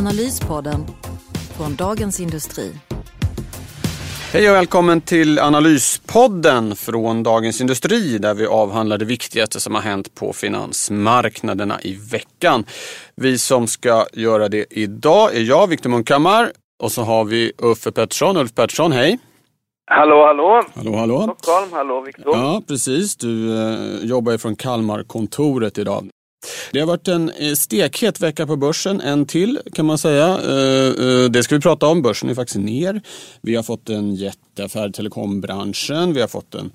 Analyspodden från Dagens Industri. Hej och välkommen till Analyspodden från Dagens Industri där vi avhandlar det viktigaste som har hänt på finansmarknaderna i veckan. Vi som ska göra det idag är jag, Viktor Munkhammar, och så har vi Uffe Pettersson. Ulf Pettersson, hej! Hallå, hallå! Hallå, hallå! Stockholm, hallå Viktor! Ja, precis. Du eh, jobbar ju från Kalmarkontoret idag. Det har varit en eh, stekhet vecka på börsen, en till kan man säga. Eh, eh, det ska vi prata om. Börsen är faktiskt ner. Vi har fått en jätteaffär i telekombranschen. Vi har fått en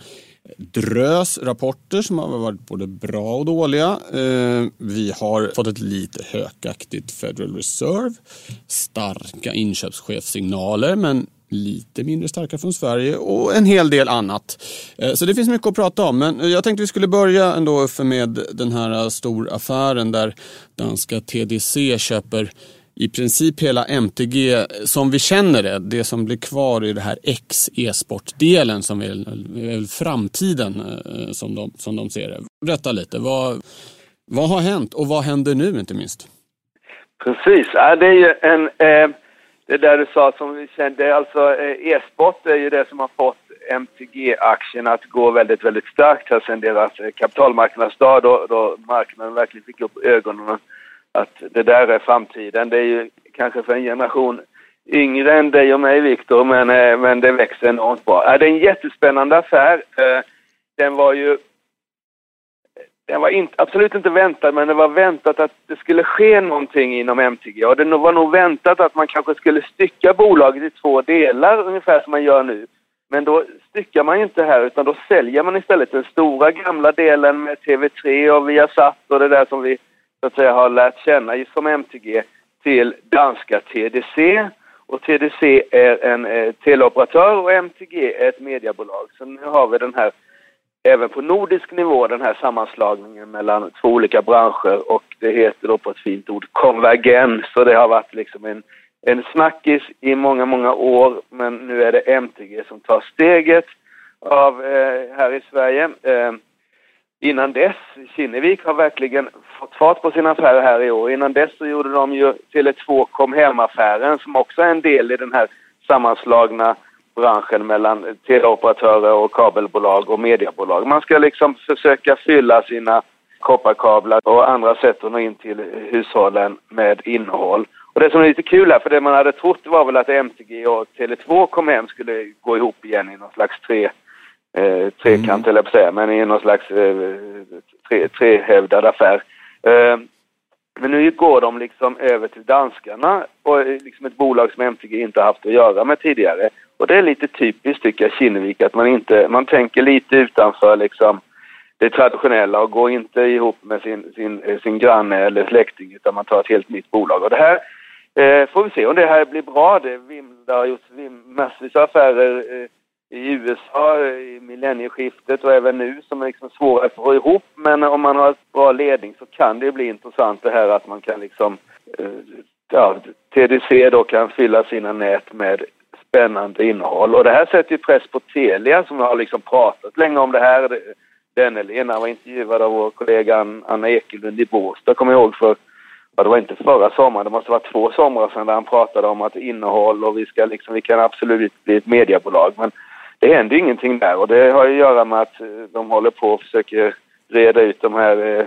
drös rapporter som har varit både bra och dåliga. Vi har fått ett lite hökaktigt Federal Reserve. Starka inköpschefssignaler men lite mindre starka från Sverige och en hel del annat. Eh, så det finns mycket att prata om. Men jag tänkte vi skulle börja ändå med den här eh, storaffären där danska TDC köper i princip hela MTG som vi känner det. Det som blir kvar i det här X e-sportdelen som är, framtiden eh, som de, som de ser det. Berätta lite, vad, vad har hänt och vad händer nu inte minst? Precis, det är ju en eh det där du sa som vi kände, alltså eh, e-sport är ju det som har fått MTG-aktien att gå väldigt, väldigt starkt här sen deras eh, kapitalmarknadsdag då, då marknaden verkligen fick upp ögonen att det där är framtiden. Det är ju kanske för en generation yngre än dig och mig, Viktor, men, eh, men det växer enormt bra. Äh, det är en jättespännande affär. Den var ju den var inte, absolut inte väntad, men det var väntat att det skulle ske någonting inom MTG. Och det var nog väntat att man kanske skulle stycka bolaget i två delar, ungefär som man gör nu. Men då styckar man inte här, utan då säljer man istället den stora gamla delen med TV3 och Viasat och det där som vi så att säga har lärt känna som MTG till danska TDC. Och TDC är en eh, teleoperatör och MTG är ett mediebolag. Så nu har vi den här även på nordisk nivå den här sammanslagningen mellan två olika branscher och det heter då på ett fint ord konvergens och det har varit liksom en, en snackis i många, många år men nu är det MTG som tar steget av eh, här i Sverige. Eh, innan dess, Kinnevik har verkligen fått fart på sina affärer här i år. Innan dess så gjorde de ju Tele2 kom hem-affären som också är en del i den här sammanslagna branschen mellan teleoperatörer och kabelbolag och mediebolag. Man ska liksom försöka fylla sina kopparkablar och andra sätt att nå in till hushållen med innehåll. Och det som är lite kul här, för det man hade trott var väl att MTG och Tele2 kom hem skulle gå ihop igen i någon slags tre, eh, trekant, mm. säga, men i någon slags eh, tre, affär. Eh, men nu går de liksom över till danskarna och liksom ett bolag som MTG inte haft att göra med tidigare. Och det är lite typiskt tycker jag Kinnevik att man inte, man tänker lite utanför liksom det traditionella och går inte ihop med sin, sin, eh, sin granne eller släkting utan man tar ett helt nytt bolag. Och det här eh, får vi se om det här blir bra. Det, Vim, det har gjorts massvis av affärer eh, i USA eh, i millennieskiftet och även nu som är liksom svåra att få ihop. Men om man har ett bra ledning så kan det bli intressant det här att man kan liksom eh, ja, TDC då kan fylla sina nät med spännande innehåll. Och det här sätter ju press på Telia som har liksom pratat länge om det här. Denne-Lena var intervjuad av vår kollega Anna Ekelund i Båstad, kommer jag ihåg, för ja, det var inte förra sommaren, det måste vara två somrar sedan där han pratade om att innehåll och vi ska liksom, vi kan absolut bli ett mediebolag. Men det händer ingenting där och det har ju att göra med att eh, de håller på och försöker reda ut de här eh,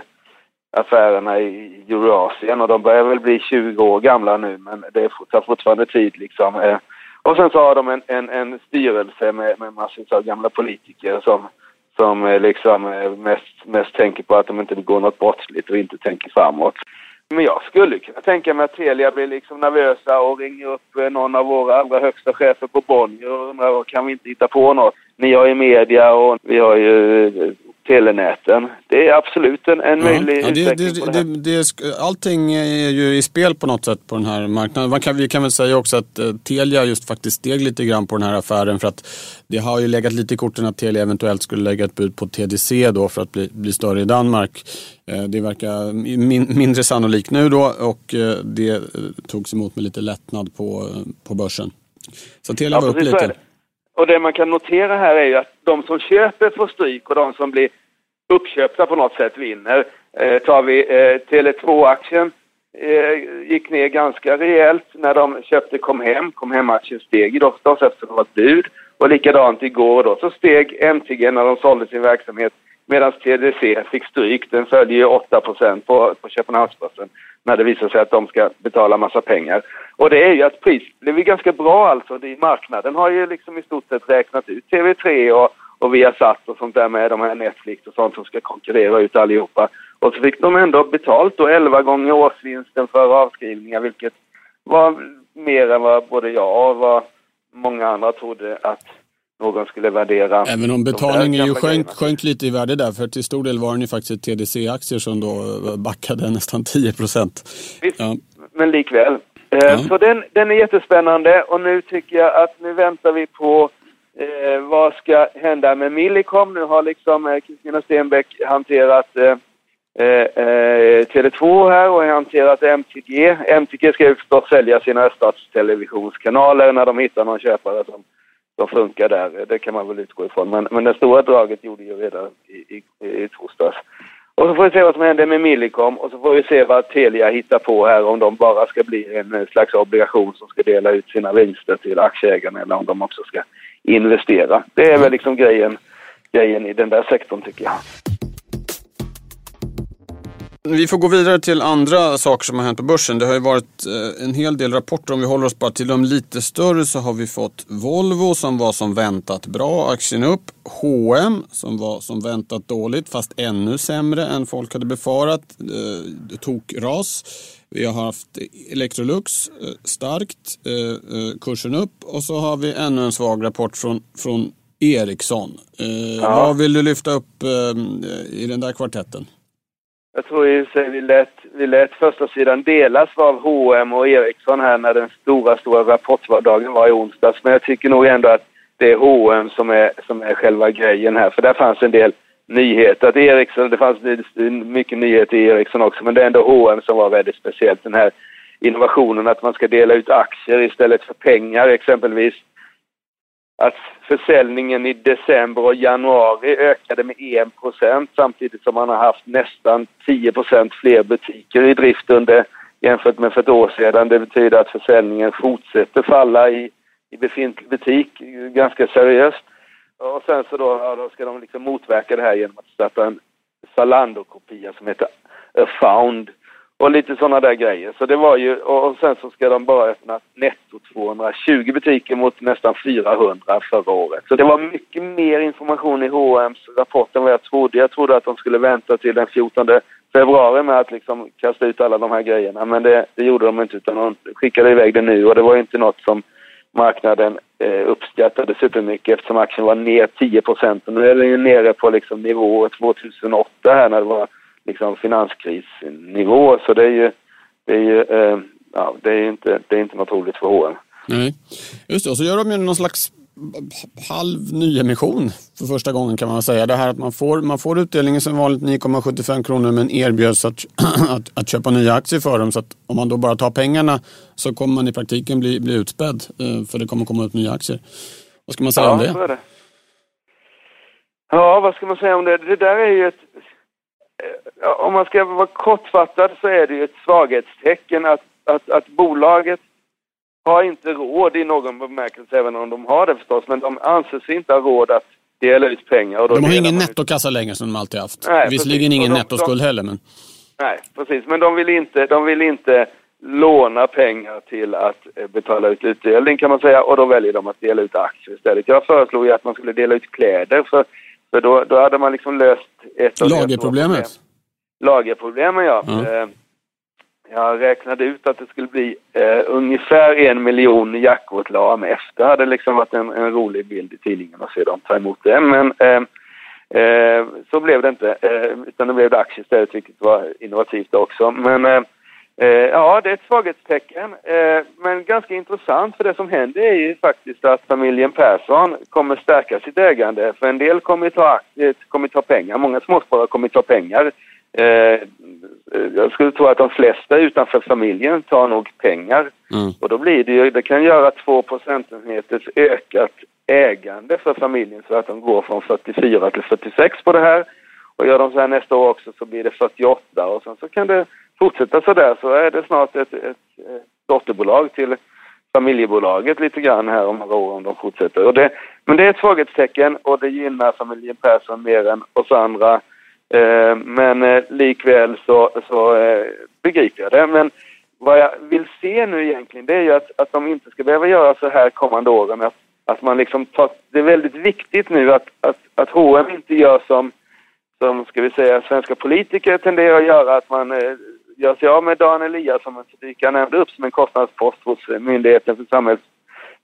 affärerna i Eurasien och de börjar väl bli 20 år gamla nu men det tar fortfarande tid liksom. Eh. Och sen så har de en, en, en styrelse med, med massor av gamla politiker som, som eh, liksom eh, mest, mest tänker på att de inte begår något brottsligt och inte tänker framåt. Men jag skulle kunna tänka mig att Telia blir liksom nervösa och ringer upp eh, någon av våra allra högsta chefer på Bonnier och undrar kan vi inte hitta på något? Ni har ju media och vi har ju telenäten. Det är absolut en, en möjlig ja, det, utveckling det, på det, det, det, Allting är ju i spel på något sätt på den här marknaden. Man kan, vi kan väl säga också att uh, Telia just faktiskt steg lite grann på den här affären för att det har ju legat lite i korten att Telia eventuellt skulle lägga ett bud på TDC då för att bli, bli större i Danmark. Uh, det verkar min, mindre sannolikt nu då och uh, det togs emot med lite lättnad på, på börsen. Så Telia ja, var upp lite. Och det man kan notera här är ju att de som köper får stryk och de som blir uppköpta på något sätt vinner. Eh, tar vi eh, Tele2-aktien eh, gick ner ganska rejält när de köpte Comhem. Comhem-aktien steg ju förstås eftersom det var ett bud. Och likadant igår då så steg MTG när de sålde sin verksamhet medan TDC fick stryk. Den följer ju 8 på, på Köpenhamnsbörsen när det visar sig att de ska betala massa pengar. Och det är ju att priset blev ganska bra alltså. Det, marknaden har ju liksom i stort sett räknat ut TV3 och, och Viasat och sånt där med de här Netflix och sånt som ska konkurrera ut allihopa. Och så fick de ändå betalt då 11 gånger årsvinsten för avskrivningar vilket var mer än vad både jag och vad många andra trodde att någon skulle värdera. Även om betalningen ju sjönk, sjönk, lite i värde där, för till stor del var den ju faktiskt TDC-aktier som då backade nästan 10 procent. Ja. Men likväl. Eh, ja. Så den, den är jättespännande och nu tycker jag att nu väntar vi på eh, vad ska hända med Millicom. Nu har liksom eh, Kristina Stenbeck hanterat eh, eh, eh Tele2 här och hanterat MTG. MTG ska ju förstås sälja sina öststatstelevisionskanaler när de hittar någon köpare som de funkar där. Det kan man väl utgå ifrån. Men, men det stora draget gjorde ju redan i, i, i torsdags. Och så får vi se vad som händer med Millicom och så får vi se vad Telia hittar på här om de bara ska bli en slags obligation som ska dela ut sina vinster till aktieägarna eller om de också ska investera. Det är väl liksom grejen, grejen i den där sektorn tycker jag. Vi får gå vidare till andra saker som har hänt på börsen. Det har ju varit eh, en hel del rapporter. Om vi håller oss bara till de lite större så har vi fått Volvo som var som väntat bra, aktien upp. H&M som var som väntat dåligt fast ännu sämre än folk hade befarat. Eh, tokras. Vi har haft Electrolux eh, starkt, kursen upp och så har vi ännu en svag rapport från, från Ericsson. Ja. Vad vill du lyfta upp i den där kvartetten? Jag tror i sig vi lät, vi lät första sidan delas av H&M och Ericsson här när den stora, stora rapportdagen var i onsdags. Men jag tycker nog ändå att det är H&M som är, som är själva grejen här. För där fanns en del nyheter. Att Ericsson, det fanns mycket nyheter i Ericsson också, men det är ändå H&M som var väldigt speciellt. Den här innovationen att man ska dela ut aktier istället för pengar exempelvis att försäljningen i december och januari ökade med 1 samtidigt som man har haft nästan 10% fler butiker i drift under jämfört med för ett år sedan. Det betyder att försäljningen fortsätter falla i, i befintlig butik ganska seriöst. Och sen så då, ja, då ska de liksom motverka det här genom att starta en Zalando-kopia som heter A Found och lite sådana där grejer. Så det var ju, och sen så ska de bara öppna netto 220 butiker mot nästan 400 förra året. Så det var mycket mer information i H&M's rapport än vad jag trodde. Jag trodde att de skulle vänta till den 14 februari med att liksom kasta ut alla de här grejerna. Men det, det gjorde de inte utan de skickade iväg det nu och det var inte något som marknaden eh, uppskattade supermycket eftersom aktien var ner 10 procent. Nu är den ju nere på liksom nivå 2008 här när det var liksom finanskrisnivå. Så det är ju, det är ju, eh, ja, det är inte, det är inte något roligt för H&M. Nej, just det. Och så gör de ju någon slags halv nyemission för första gången kan man säga. Det här att man får, man får utdelningen som vanligt 9,75 kronor men erbjuds att, att, att, köpa nya aktier för dem. Så att om man då bara tar pengarna så kommer man i praktiken bli, bli utspädd eh, för det kommer komma ut nya aktier. Vad ska man säga ja, om det? Det? Ja, vad ska man säga om det? Det där är ju ett om man ska vara kortfattad så är det ju ett svaghetstecken att, att, att bolaget har inte råd i någon bemärkelse, även om de har det förstås, men de anser sig inte ha råd att dela ut pengar. de har ingen nettokassa längre som de alltid haft. Nej, Visserligen ingen nettoskuld heller, men... Nej, precis. Men de vill inte, de vill inte låna pengar till att eh, betala ut utdelning kan man säga och då väljer de att dela ut aktier istället. Jag föreslog ju att man skulle dela ut kläder för, för då, då hade man liksom löst ett av Lagerproblemet? Lagerproblemen, ja. Mm. Jag räknade ut att det skulle bli eh, ungefär en miljon jackvåt LAMF. Det hade liksom varit en, en rolig bild i tidningen att se dem ta emot det. Men eh, Eh, så blev det inte, eh, utan det blev det aktier istället, vilket var innovativt också. Men eh, ja, det är ett svaghetstecken, eh, men ganska intressant för det som händer är ju faktiskt att familjen Persson kommer stärka sitt ägande. För en del kommer ta, kommer ta pengar, många småsparare kommer ta pengar. Eh, jag skulle tro att de flesta utanför familjen tar nog pengar. Mm. Och då blir det ju, det kan göra två procentenheters ökat ägande för familjen så att de går från 44 till 46 på det här. Och gör de så här nästa år också så blir det 48 och sen så kan det fortsätta så där så är det snart ett, ett, ett dotterbolag till familjebolaget lite grann här om några år om de fortsätter. Och det, men det är ett svaghetstecken och det gynnar familjen Persson mer än oss andra. Eh, men eh, likväl så, så eh, begriper jag det. Men vad jag vill se nu egentligen det är ju att, att de inte ska behöva göra så här kommande åren. Att att man liksom tar, det är väldigt viktigt nu att, att, att H&M inte gör som, som, ska vi säga, svenska politiker tenderar att göra, att man eh, jag gör sig av med Dan Eliasson, som jag nämnde upp som en kostnadspost hos Myndigheten för samhälls,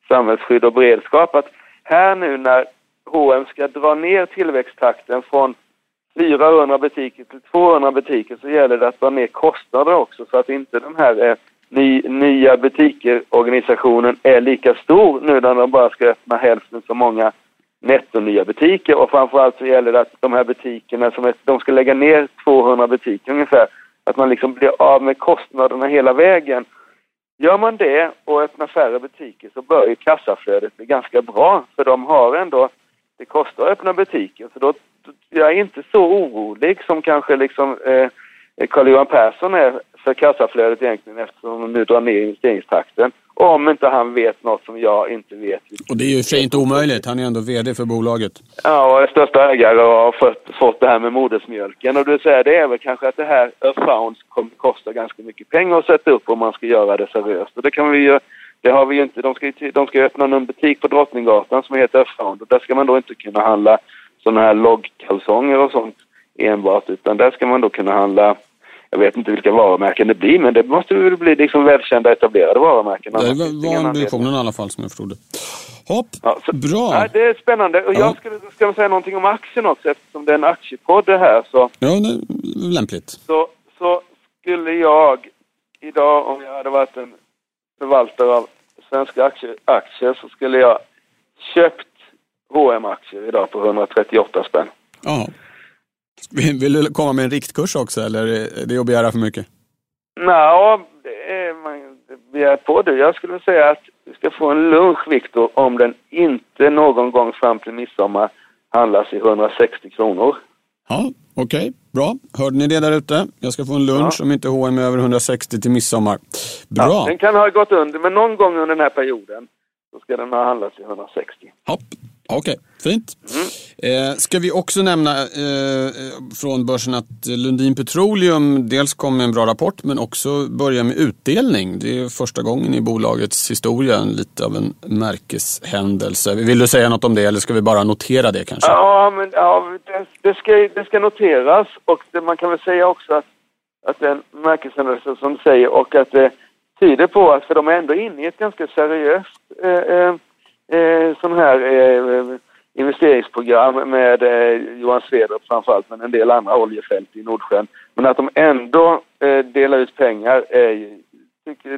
samhällsskydd och beredskap. Att här nu när H&M ska dra ner tillväxttakten från 400 butiker till 200 butiker så gäller det att dra ner kostnader också så att inte den här eh, ny, nya butikerorganisationen är lika stor nu när de bara ska öppna hälften så många netto-nya butiker och framförallt så gäller det att de här butikerna som är, de ska lägga ner 200 butiker ungefär, att man liksom blir av med kostnaderna hela vägen. Gör man det och öppnar färre butiker så bör ju kassaflödet bli ganska bra. För de har ändå, det kostar att öppna butiker så då, jag är inte så orolig som kanske liksom eh, Carl-Johan Persson är för kassaflödet egentligen eftersom de nu drar ner investeringstakten. Om inte han vet något som jag inte vet. Och det är ju för inte omöjligt. Han är ändå VD för bolaget. Ja, och är största ägare och har fått, fått det här med modersmjölken. Och du säger det är väl kanske att det här Earthbound kommer kosta ganska mycket pengar att sätta upp om man ska göra det seriöst. Och det kan vi ju det har vi ju inte. De ska, de ska öppna en butik på Drottninggatan som heter Earthbound och där ska man då inte kunna handla sådana här loggkalsonger och sånt enbart utan där ska man då kunna handla jag vet inte vilka varumärken det blir, men det måste väl bli liksom välkända etablerade varumärken. Det var ambitionen i alla fall som jag förstod det. Hopp, ja, så, bra! Nej, det är spännande. Och ja. jag skulle, ska säga någonting om aktien också eftersom det är en aktiepodd det här. Så, ja, det är lämpligt. Så, så skulle jag idag, om jag hade varit en förvaltare av svenska aktier, aktier så skulle jag köpt hm aktier idag på 138 spänn. Ja. Vill du komma med en riktkurs också eller är det att begära för mycket? Nej, det är man begär på det. Jag skulle säga att du ska få en lunch, Viktor, om den inte någon gång fram till midsommar handlas i 160 kronor. Ja, okej. Okay, bra. Hörde ni det där ute? Jag ska få en lunch ja. om inte H&M är över 160 till midsommar. Bra. Ja, den kan ha gått under, men någon gång under den här perioden så ska den ha handlats i 160. Hopp. Okej, okay, fint. Mm. Eh, ska vi också nämna eh, från börsen att Lundin Petroleum dels kom med en bra rapport men också börjar med utdelning. Det är första gången i bolagets historia, lite av en märkeshändelse. Vill du säga något om det eller ska vi bara notera det kanske? Ja, men, ja det, det, ska, det ska noteras och det, man kan väl säga också att, att det är en märkeshändelse som du säger och att det tyder på att, för de är ändå inne i ett ganska seriöst eh, eh eh sån här eh, investeringsprogram med eh, Johan Sverdrup framförallt, men en del andra oljefält i Nordsjön. Men att de ändå eh, delar ut pengar, eh,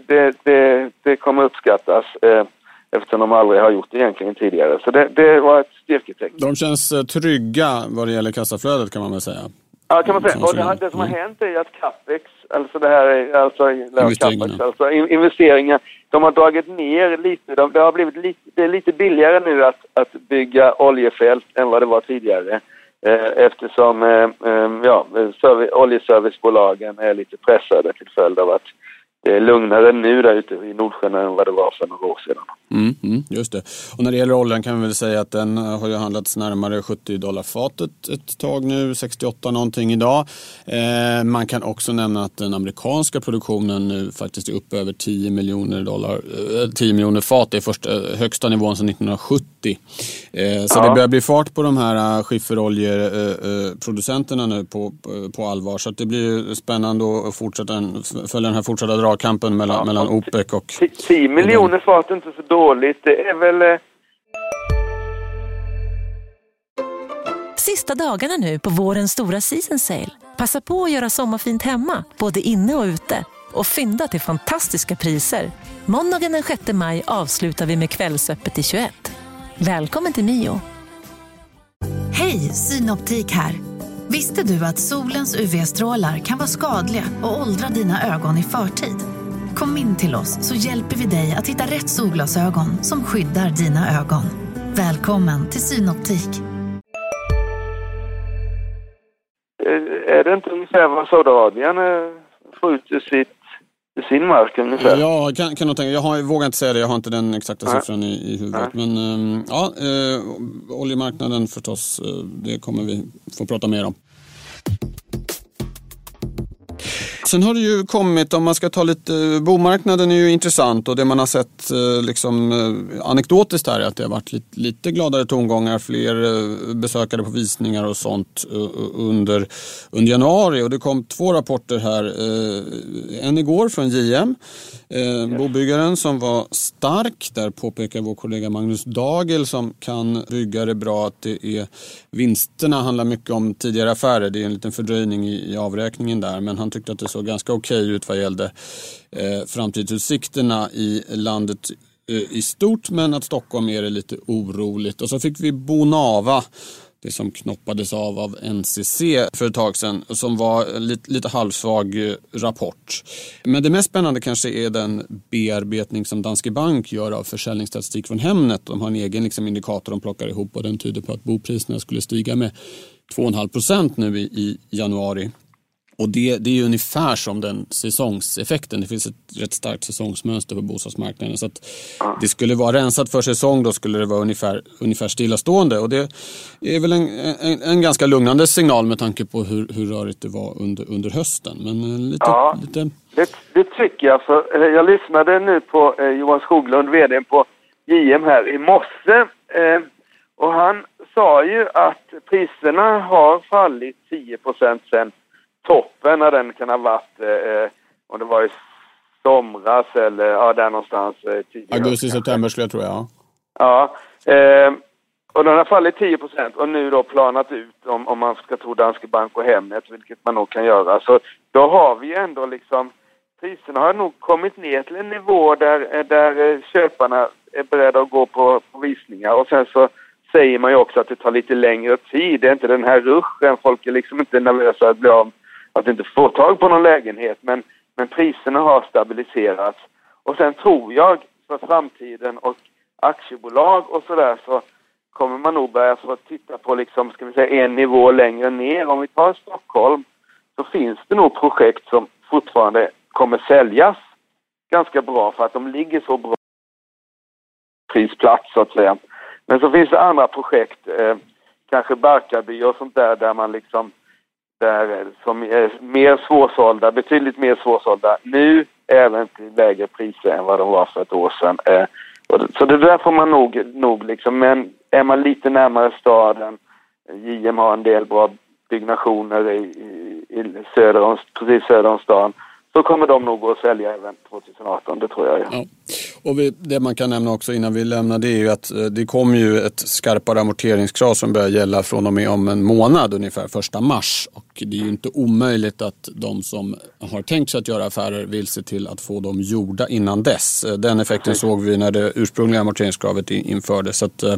det, det, det kommer uppskattas eh, eftersom de aldrig har gjort det egentligen tidigare. Så det, det var ett styrketecken. De känns eh, trygga vad det gäller kassaflödet kan man väl säga. Ja, kan man säga. Och det, det som har hänt är att capex, alltså det här, alltså, investeringar. Capex, alltså investeringar, de har dragit ner lite. De, det har blivit lite, det är lite billigare nu att, att bygga oljefält än vad det var tidigare. Eh, eftersom eh, eh ja, service, oljeservicebolagen är lite pressade till följd av att det är lugnare nu där ute i Nordsjön än vad det var för några år sedan. Mm, mm, just det. Och när det gäller oljan kan vi väl säga att den har ju handlats närmare 70 dollar fatet ett tag nu, 68 någonting idag. Eh, man kan också nämna att den amerikanska produktionen nu faktiskt är uppe över 10 miljoner dollar, eh, 10 miljoner fat. Det är första, eh, högsta nivån sedan 1970. Eh, så ja. det börjar bli fart på de här skifferoljeproducenterna nu på, på allvar. Så det blir spännande att fortsätta följa den här fortsatta dragkampen mellan, ja. mellan OPEC och... 10 miljoner fat är inte så dåligt. Det är väl... Eh... sista dagarna nu på vårens stora season sale. Passa på att göra sommarfint hemma, både inne och ute. Och fynda till fantastiska priser. Måndagen den 6 maj avslutar vi med Kvällsöppet i 21. Välkommen till Mio. Hej, Synoptik här. Visste du att solens UV-strålar kan vara skadliga och åldra dina ögon i förtid? Kom in till oss så hjälper vi dig att hitta rätt solglasögon som skyddar dina ögon. Välkommen till Synoptik. Eh, är det inte ungefär vad Saudiarabien eh, får ut sitt, ur sin mark ungefär? Ja, kan, kan nog tänka. Jag, har, jag vågar inte säga det, jag har inte den exakta Nej. siffran i, i huvudet. Men ehm, ja, eh, oljemarknaden förstås, eh, det kommer vi få prata mer om. Sen har det ju kommit, om man ska ta lite, bomarknaden är ju intressant och det man har sett eh, liksom eh, anekdotiskt här är att det har varit lite, lite gladare tongångar, fler eh, besökare på visningar och sånt under, under januari. Och det kom två rapporter här, en igår från JM, bobyggaren som var stark. Där påpekar vår kollega Magnus Dagel som kan byggare bra att det är vinsterna handlar mycket om tidigare affärer. Det är en liten fördröjning i, i avräkningen där men han tyckte att det såg ganska okej ut vad gällde eh, framtidsutsikterna i landet eh, i stort men att Stockholm är det lite oroligt. Och så fick vi Bonava det som knoppades av av NCC för ett tag sedan som var lite, lite halvsvag eh, rapport. Men det mest spännande kanske är den bearbetning som Danske Bank gör av försäljningsstatistik från Hemnet. De har en egen liksom, indikator de plockar ihop och den tyder på att bopriserna skulle stiga med 2,5 procent nu i, i januari. Och det, det är ju ungefär som den säsongseffekten. Det finns ett rätt starkt säsongsmönster på bostadsmarknaden. Så att det skulle vara rensat för säsong, då skulle det vara ungefär, ungefär stillastående. Och det är väl en, en, en ganska lugnande signal med tanke på hur, hur rörigt det var under, under hösten. Men eh, lite... Ja. lite Det, det tycker jag. För, jag lyssnade nu på eh, Johan Skoglund, vd på JM här i morse. Eh, och han sa ju att priserna har fallit 10% sen toppen när den kan ha varit, eh, om det var i somras eller ja, där någonstans. Eh, tidigare augusti, september skulle jag tro, ja. Ja. Eh, och den har fallit 10% och nu då planat ut om, om man ska tro Danske Bank och Hemnet, vilket man nog kan göra. Så då har vi ändå liksom, priserna har nog kommit ner till en nivå där, eh, där eh, köparna är beredda att gå på, på visningar. Och sen så säger man ju också att det tar lite längre tid. Det är inte den här ruschen. Folk är liksom inte nervösa att bli av, att inte få tag på någon lägenhet. Men, men priserna har stabiliserats. Och sen tror jag för framtiden och aktiebolag och sådär så kommer man nog börja få titta på liksom, ska vi säga, en nivå längre ner. Om vi tar Stockholm så finns det nog projekt som fortfarande kommer säljas ganska bra för att de ligger så bra prisplats så att säga. Men så finns det andra projekt, eh, kanske Barkarby och sånt där, där man liksom där, som är mer svårsålda, betydligt mer svårsålda nu, även till lägre priser än vad de var för ett år sedan. Eh, det- så det där får man nog, nog liksom, men är man lite närmare staden, JM har en del bra byggnationer i, i, i söder om, precis söder om stan, så kommer de nog att sälja även 2018, det tror jag. Ja. Och vi, det man kan nämna också innan vi lämnar det är ju att eh, det kommer ju ett skarpare amorteringskrav som börjar gälla från och med om en månad ungefär första mars. Och det är ju inte omöjligt att de som har tänkt sig att göra affärer vill se till att få dem gjorda innan dess. Eh, Den effekten såg vi när det ursprungliga amorteringskravet in- infördes. Så att, eh,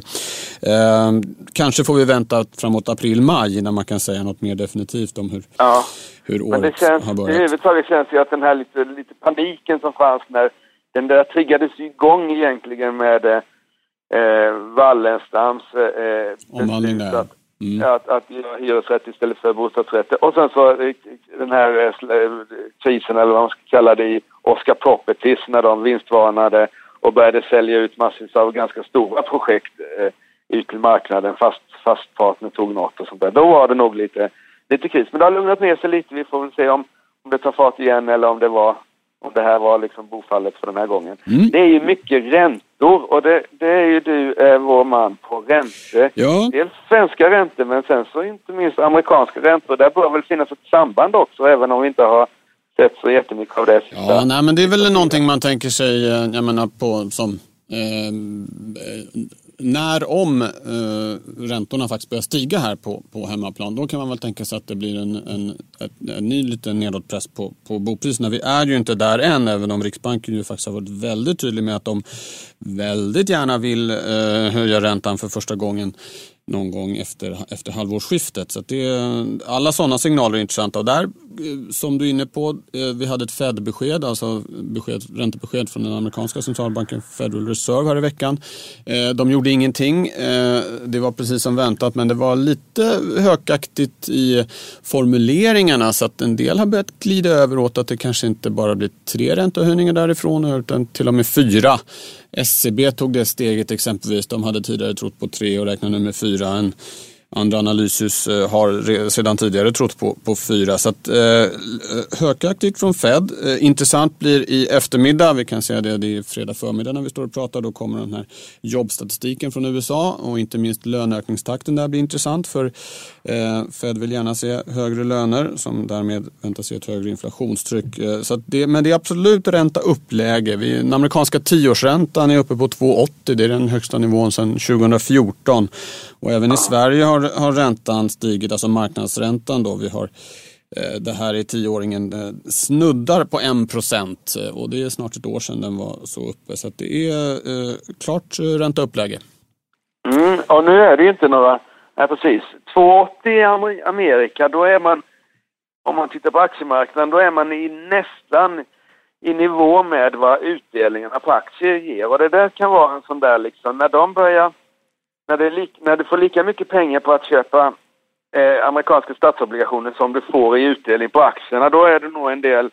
eh, kanske får vi vänta framåt april-maj innan man kan säga något mer definitivt om hur, Ja. hur Men det året känns, har i börjat. huvudtaget känns det ju att den här lite, lite paniken som fanns när den där triggades igång egentligen med eh, Wallenstams eh, beslut att, Mm. att, att göra hyresrätt istället för bostadsrätter. Och sen så eh, den här eh, eh, krisen, eller vad man ska kalla det, i Oscar Properties när de vinstvarnade och började sälja ut massvis av ganska stora projekt eh, ut till marknaden fast, fast partner tog något och sånt där. Då var det nog lite, lite kris. Men det har lugnat ner sig lite. Vi får väl se om, om det tar fart igen eller om det var om det här var liksom bofallet för den här gången. Mm. Det är ju mycket räntor och det, det är ju du, eh, vår man, på räntor. Ja. Dels svenska räntor men sen så inte minst amerikanska räntor. Där bör väl finnas ett samband också även om vi inte har sett så jättemycket av det. Ja, nej, men det är väl någonting man tänker sig, eh, jag menar på som eh, när om eh, räntorna faktiskt börjar stiga här på, på hemmaplan, då kan man väl tänka sig att det blir en, en, en, en ny liten nedåtpress på, på bopriserna. Vi är ju inte där än, även om Riksbanken ju faktiskt har varit väldigt tydlig med att de väldigt gärna vill eh, höja räntan för första gången någon gång efter, efter halvårsskiftet. Så det, alla sådana signaler är intressanta. Och där, Eh, som du är inne på, eh, vi hade ett Fed-besked, alltså besked, räntebesked från den amerikanska centralbanken Federal Reserve här i veckan. Eh, de gjorde ingenting. Det var precis som väntat men det var lite hökaktigt i formuleringarna så att en del har börjat glida över åt att det kanske inte bara blir tre räntehöjningar därifrån utan till och med fyra. SCB tog det steget exempelvis. De hade tidigare trott på tre och räknade nu med fyra. En Andra analyshus eh, har sedan tidigare trott på, på fyra. Så att, eh, högaktigt från Fed. Eh, intressant blir i eftermiddag, vi kan säga det, det är fredag förmiddag när vi står och pratar. Då kommer den här jobbstatistiken från USA och inte minst löneökningstakten där blir intressant. För eh, Fed vill gärna se högre löner som därmed väntas se ett högre inflationstryck. Eh, så det, men det är absolut ränta uppläge. Vi, den amerikanska tioårsräntan är uppe på 2,80. Det är den högsta nivån sedan 2014. Och även i Sverige har, har räntan stigit, alltså marknadsräntan då. Vi har eh, det här är tioåringen eh, snuddar på 1 procent eh, och det är snart ett år sedan den var så uppe. Så det är eh, klart eh, räntauppläge. Mm, och nu är det ju inte några, nej precis, 2,80 i Amerika, då är man, om man tittar på aktiemarknaden, då är man i nästan i nivå med vad utdelningarna på aktier ger. Och det där kan vara en sån där liksom, när de börjar när, det när du får lika mycket pengar på att köpa eh, amerikanska statsobligationer som du får i utdelning på aktierna, då är det nog en del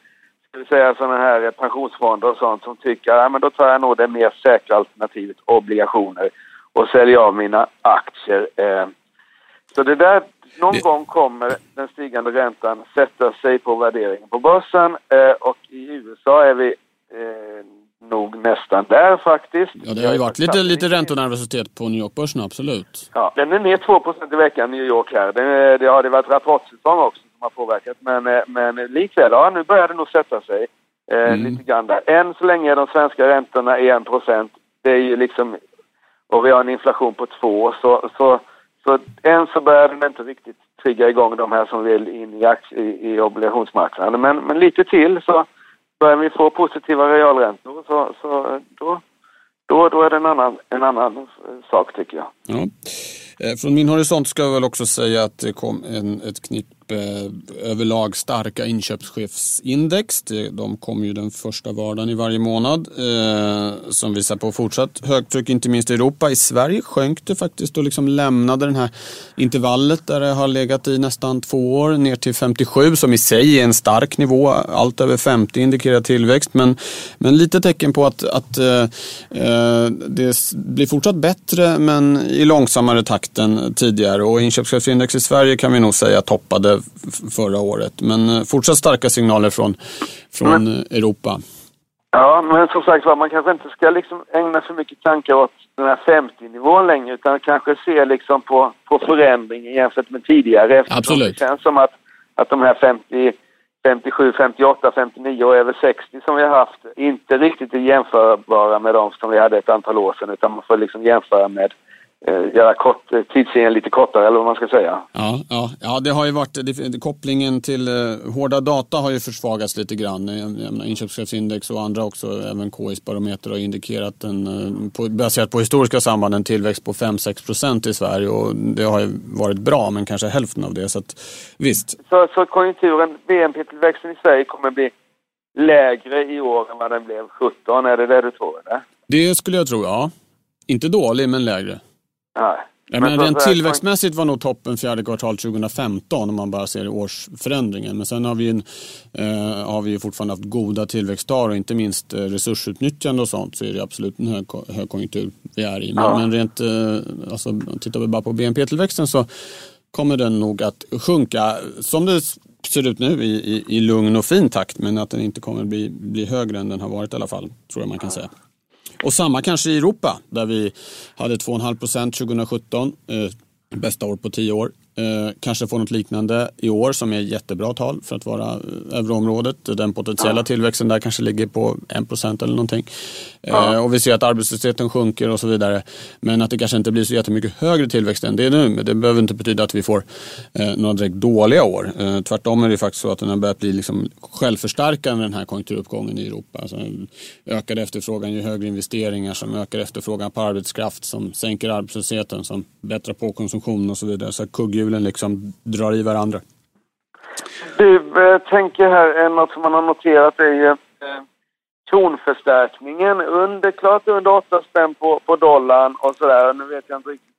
ska vi säga sådana här pensionsfonder och sånt som tycker att ja, då tar jag nog det mer säkra alternativet obligationer och säljer av mina aktier. Eh. Så det där, någon det... gång kommer den stigande räntan sätta sig på värderingen på börsen eh, och i USA är vi eh, nog nästan där faktiskt. Ja, det har ju varit lite, lite räntenervositet på New York-börsen, absolut. Ja, den är ner 2% i veckan New York här. Det, det har det varit rapportsäsong också som har påverkat. Men, eh, men likväl, ja nu börjar det nog sätta sig eh, mm. lite grann där. Än så länge är de svenska räntorna 1% Det är ju liksom, och vi har en inflation på 2 så, så, så än så börjar den inte riktigt trigga igång de här som vill in i, aktie, i, i obligationsmarknaden. Men, men lite till så börjar vi få positiva realräntor så, så då, då, då är det en annan, en annan sak tycker jag. Ja. Eh, från min horisont ska jag väl också säga att det kom en, ett knipp upp eh, överlag starka inköpschefsindex. De kommer ju den första vardagen i varje månad eh, som visar på fortsatt högtryck, inte minst i Europa. I Sverige sjönk det faktiskt och liksom lämnade det här intervallet där det har legat i nästan två år ner till 57 som i sig är en stark nivå. Allt över 50 indikerar tillväxt men, men lite tecken på att, att eh, eh det blir fortsatt bättre men i långsammare takt än tidigare och inköpschefsindex i Sverige kan vi nog säga toppade förra året. Men eh, fortsatt starka signaler från, från men, Europa. Ja, men som sagt man kanske inte ska liksom ägna för mycket tankar åt den här 50-nivån längre utan kanske se liksom på, på förändringen jämfört med tidigare. Absolut. Det känns som att, att de här 50 57, 58, 59 och över 60 som vi har haft inte riktigt är jämförbara med de som vi hade ett antal år sedan utan man får liksom jämföra med Eh, göra kort, eh, tidsserien lite kortare eller vad man ska säga. Ja, ja, ja det har ju varit, det, kopplingen till eh, hårda data har ju försvagats lite grann. Inköpschefsindex och andra också, även KIs barometer har indikerat en, eh, på, baserat på historiska samband, en tillväxt på 5-6 procent i Sverige och det har ju varit bra, men kanske hälften av det. Så att, visst. Så, så konjunkturen, BNP-tillväxten i Sverige kommer bli lägre i år än vad den blev 17, är det det du tror eller? Det skulle jag tro, ja. Inte dålig, men lägre. Nej. Ja, men rent tillväxtmässigt var nog toppen fjärde kvartal 2015 om man bara ser årsförändringen. Men sen har vi, eh, har vi fortfarande haft goda tillväxtdagar och inte minst eh, resursutnyttjande och sånt så är det absolut en hög, högkonjunktur vi är i. Men, ja. men rent, eh, alltså, tittar vi bara på BNP-tillväxten så kommer den nog att sjunka som det ser ut nu i, i, i lugn och fin takt men att den inte kommer bli, bli högre än den har varit i alla fall tror jag man kan säga. Och samma kanske i Europa där vi hade 2,5 procent 2017, eh, bästa år på tio år. Eh, kanske får något liknande i år som är jättebra tal för att vara eh, euroområdet. Den potentiella tillväxten där kanske ligger på 1% eller någonting. Eh, och vi ser att arbetslösheten sjunker och så vidare. Men att det kanske inte blir så jättemycket högre tillväxt än det är nu. Men det behöver inte betyda att vi får eh, några direkt dåliga år. Eh, tvärtom är det faktiskt så att den har börjat bli liksom självförstärkande den här konjunkturuppgången i Europa. Alltså, ökad efterfrågan ger högre investeringar som ökar efterfrågan på arbetskraft som sänker arbetslösheten som bättrar på konsumtionen och så vidare. Så hjulen liksom drar i varandra. Du, eh, jag tänker här, något som man har noterat är ju eh, kronförstärkningen under, klart under 8 spänn på, på dollarn och sådär. Nu vet jag inte riktigt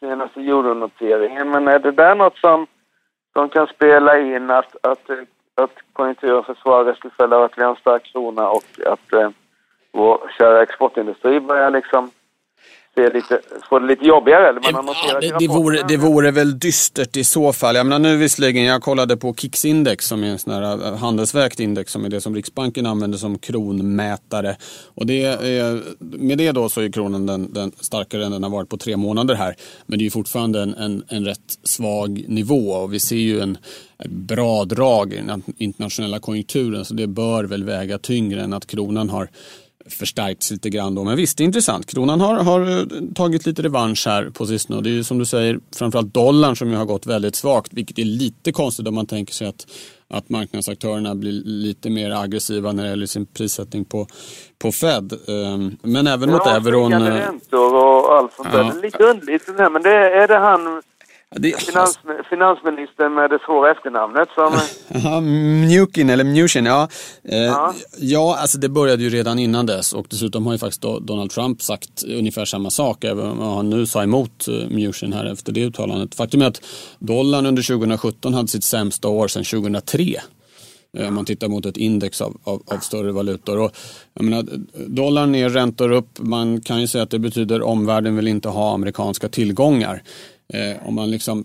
senaste euronoteringen, men är det där något som, som kan spela in att, att, att konjunkturen försvagas till följd av att vi har en stark krona och att eh, vår kära exportindustri börjar liksom se lite, få det lite jobbigare? Eller man har det, det, vore, det vore väl dystert i så fall. Jag menar nu visserligen, jag kollade på KIX-index som är en sån här eh, handelsvägt index som är det som Riksbanken använder som kronmätare. Och det är, med det då så är kronan den, den starkare än den har varit på tre månader här. Men det är fortfarande en, en, en rätt svag nivå och vi ser ju en ett bra drag i den internationella konjunkturen så det bör väl väga tyngre än att kronan har förstärkts lite grann då. Men visst, det är intressant. Kronan har, har eh, tagit lite revansch här på sistone. Och det är ju som du säger framförallt dollarn som ju har gått väldigt svagt. Vilket är lite konstigt om man tänker sig att, att marknadsaktörerna blir lite mer aggressiva när det gäller sin prissättning på, på Fed. Ehm, Men även mot Ja, euron. stigande eh, räntor och allt sånt där. Ja. Det är lite underligt det här, men det är det han, det, finans, finansministern med det svåra efternamnet som... Ja, Mnuchin eller Mnuchin, ja. Eh, Ja. ja. alltså det började ju redan innan dess och dessutom har ju faktiskt Donald Trump sagt ungefär samma sak, även om han nu sa emot eh, Mnuchin här efter det uttalandet. Faktum är att dollarn under 2017 hade sitt sämsta år sedan 2003. Eh, Om man tittar mot ett index av, av, av större valutor. Och, jag menar, dollarn ner, räntor upp. Man kan ju säga att det betyder omvärlden vill inte ha amerikanska tillgångar. Eh, om man liksom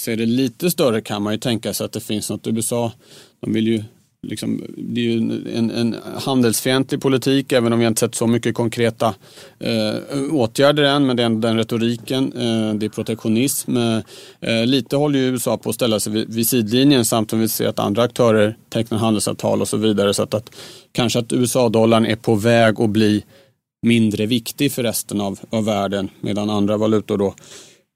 ser det lite större kan man ju tänka sig att det finns något. USA, de vill ju Liksom, det är ju en, en handelsfientlig politik, även om vi inte sett så mycket konkreta eh, åtgärder än. Men det är ändå den retoriken, eh, det är protektionism. Eh, lite håller ju USA på att ställa sig vid, vid sidlinjen samtidigt som vi ser att andra aktörer tecknar handelsavtal och så vidare. Så att, att kanske att USA-dollarn är på väg att bli mindre viktig för resten av, av världen medan andra valutor då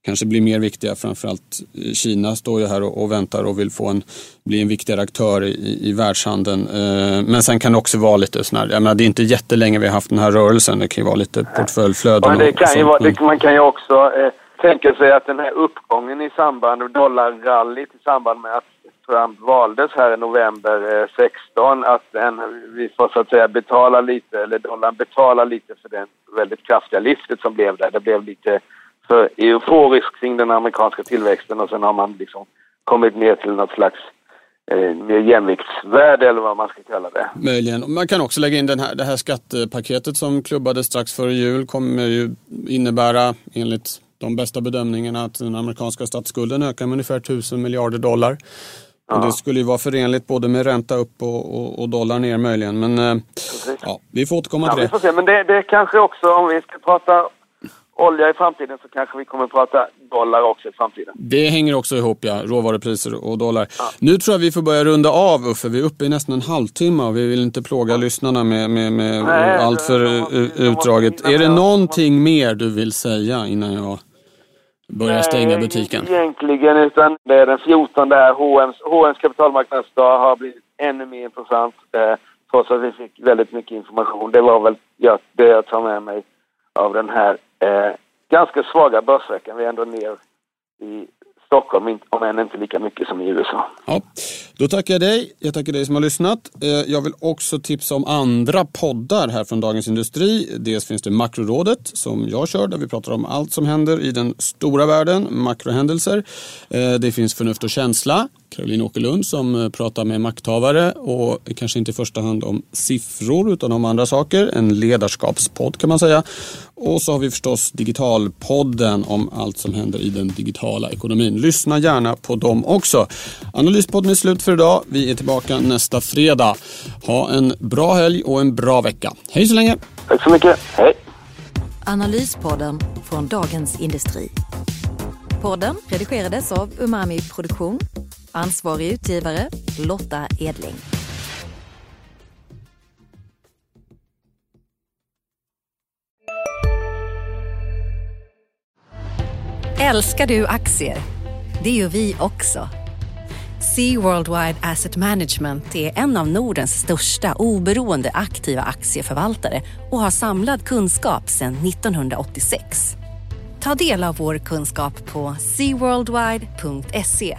kanske blir mer viktiga. Framförallt eh, Kina står ju här och, och väntar och vill få en, bli en viktigare aktör i, i världshandeln. Eh, men sen kan det också vara lite sån här, jag menar, det är inte jättelänge vi har haft den här rörelsen. Det kan ju vara lite portföljflöden. Men det kan ju vara, det, man kan ju också eh, tänka sig att den här uppgången i samband med dollarrallyt i samband med att Trump valdes här i november eh, 16, att den, vi får så att säga betala lite, eller dollarn betalar lite för den väldigt kraftiga lyftet som blev där. Det blev lite för euforiskt kring den amerikanska tillväxten och sen har man liksom kommit ner till något slags eh, mer jämviktsvärde eller vad man ska kalla det. Möjligen. Man kan också lägga in den här, det här skattepaketet som klubbades strax före jul kommer ju innebära enligt de bästa bedömningarna att den amerikanska statsskulden ökar med ungefär 1000 miljarder dollar. Och det skulle ju vara förenligt både med ränta upp och, och, och dollar ner möjligen. Men eh, ja, vi får återkomma Ja, till vi det. får se. Men det, det kanske också, om vi ska prata olja i framtiden så kanske vi kommer prata dollar också i framtiden. Det hänger också ihop, ja. Råvarupriser och dollar. Nu tror jag vi får börja runda av, Uffe. Vi är uppe i nästan en halvtimme och vi vill inte plåga lyssnarna med, med, med Nej, allt för utdraget. Är det någonting mer du vill säga innan jag börjar stänga butiken? Egentligen, utan det är den 14 där HMs, HMs kapitalmarknadsdag har blivit ännu mer intressant. Eh, trots att vi fick väldigt mycket information. Det var väl ja, det jag tar med mig av den här eh, ganska svaga börsveckan. Vi är ändå ner i Stockholm, om än inte lika mycket som i USA. Ja, då tackar jag dig. Jag tackar dig som har lyssnat. Eh, jag vill också tipsa om andra poddar här från Dagens Industri. Dels finns det Makrorådet som jag kör där vi pratar om allt som händer i den stora världen, makrohändelser. Eh, det finns Förnuft och känsla, Caroline Åkerlund som eh, pratar med makthavare och kanske inte i första hand om siffror utan om andra saker. En ledarskapspodd kan man säga. Och så har vi förstås Digitalpodden om allt som händer i den digitala ekonomin. Lyssna gärna på dem också. Analyspodden är slut för idag. Vi är tillbaka nästa fredag. Ha en bra helg och en bra vecka. Hej så länge! Tack så mycket. Hej! Analyspodden från Dagens Industri. Podden redigerades av Umami Produktion. Ansvarig utgivare Lotta Edling. Älskar du aktier? Det gör vi också. Sea Worldwide Asset Management är en av Nordens största oberoende aktiva aktieförvaltare och har samlad kunskap sedan 1986. Ta del av vår kunskap på seaworldwide.se.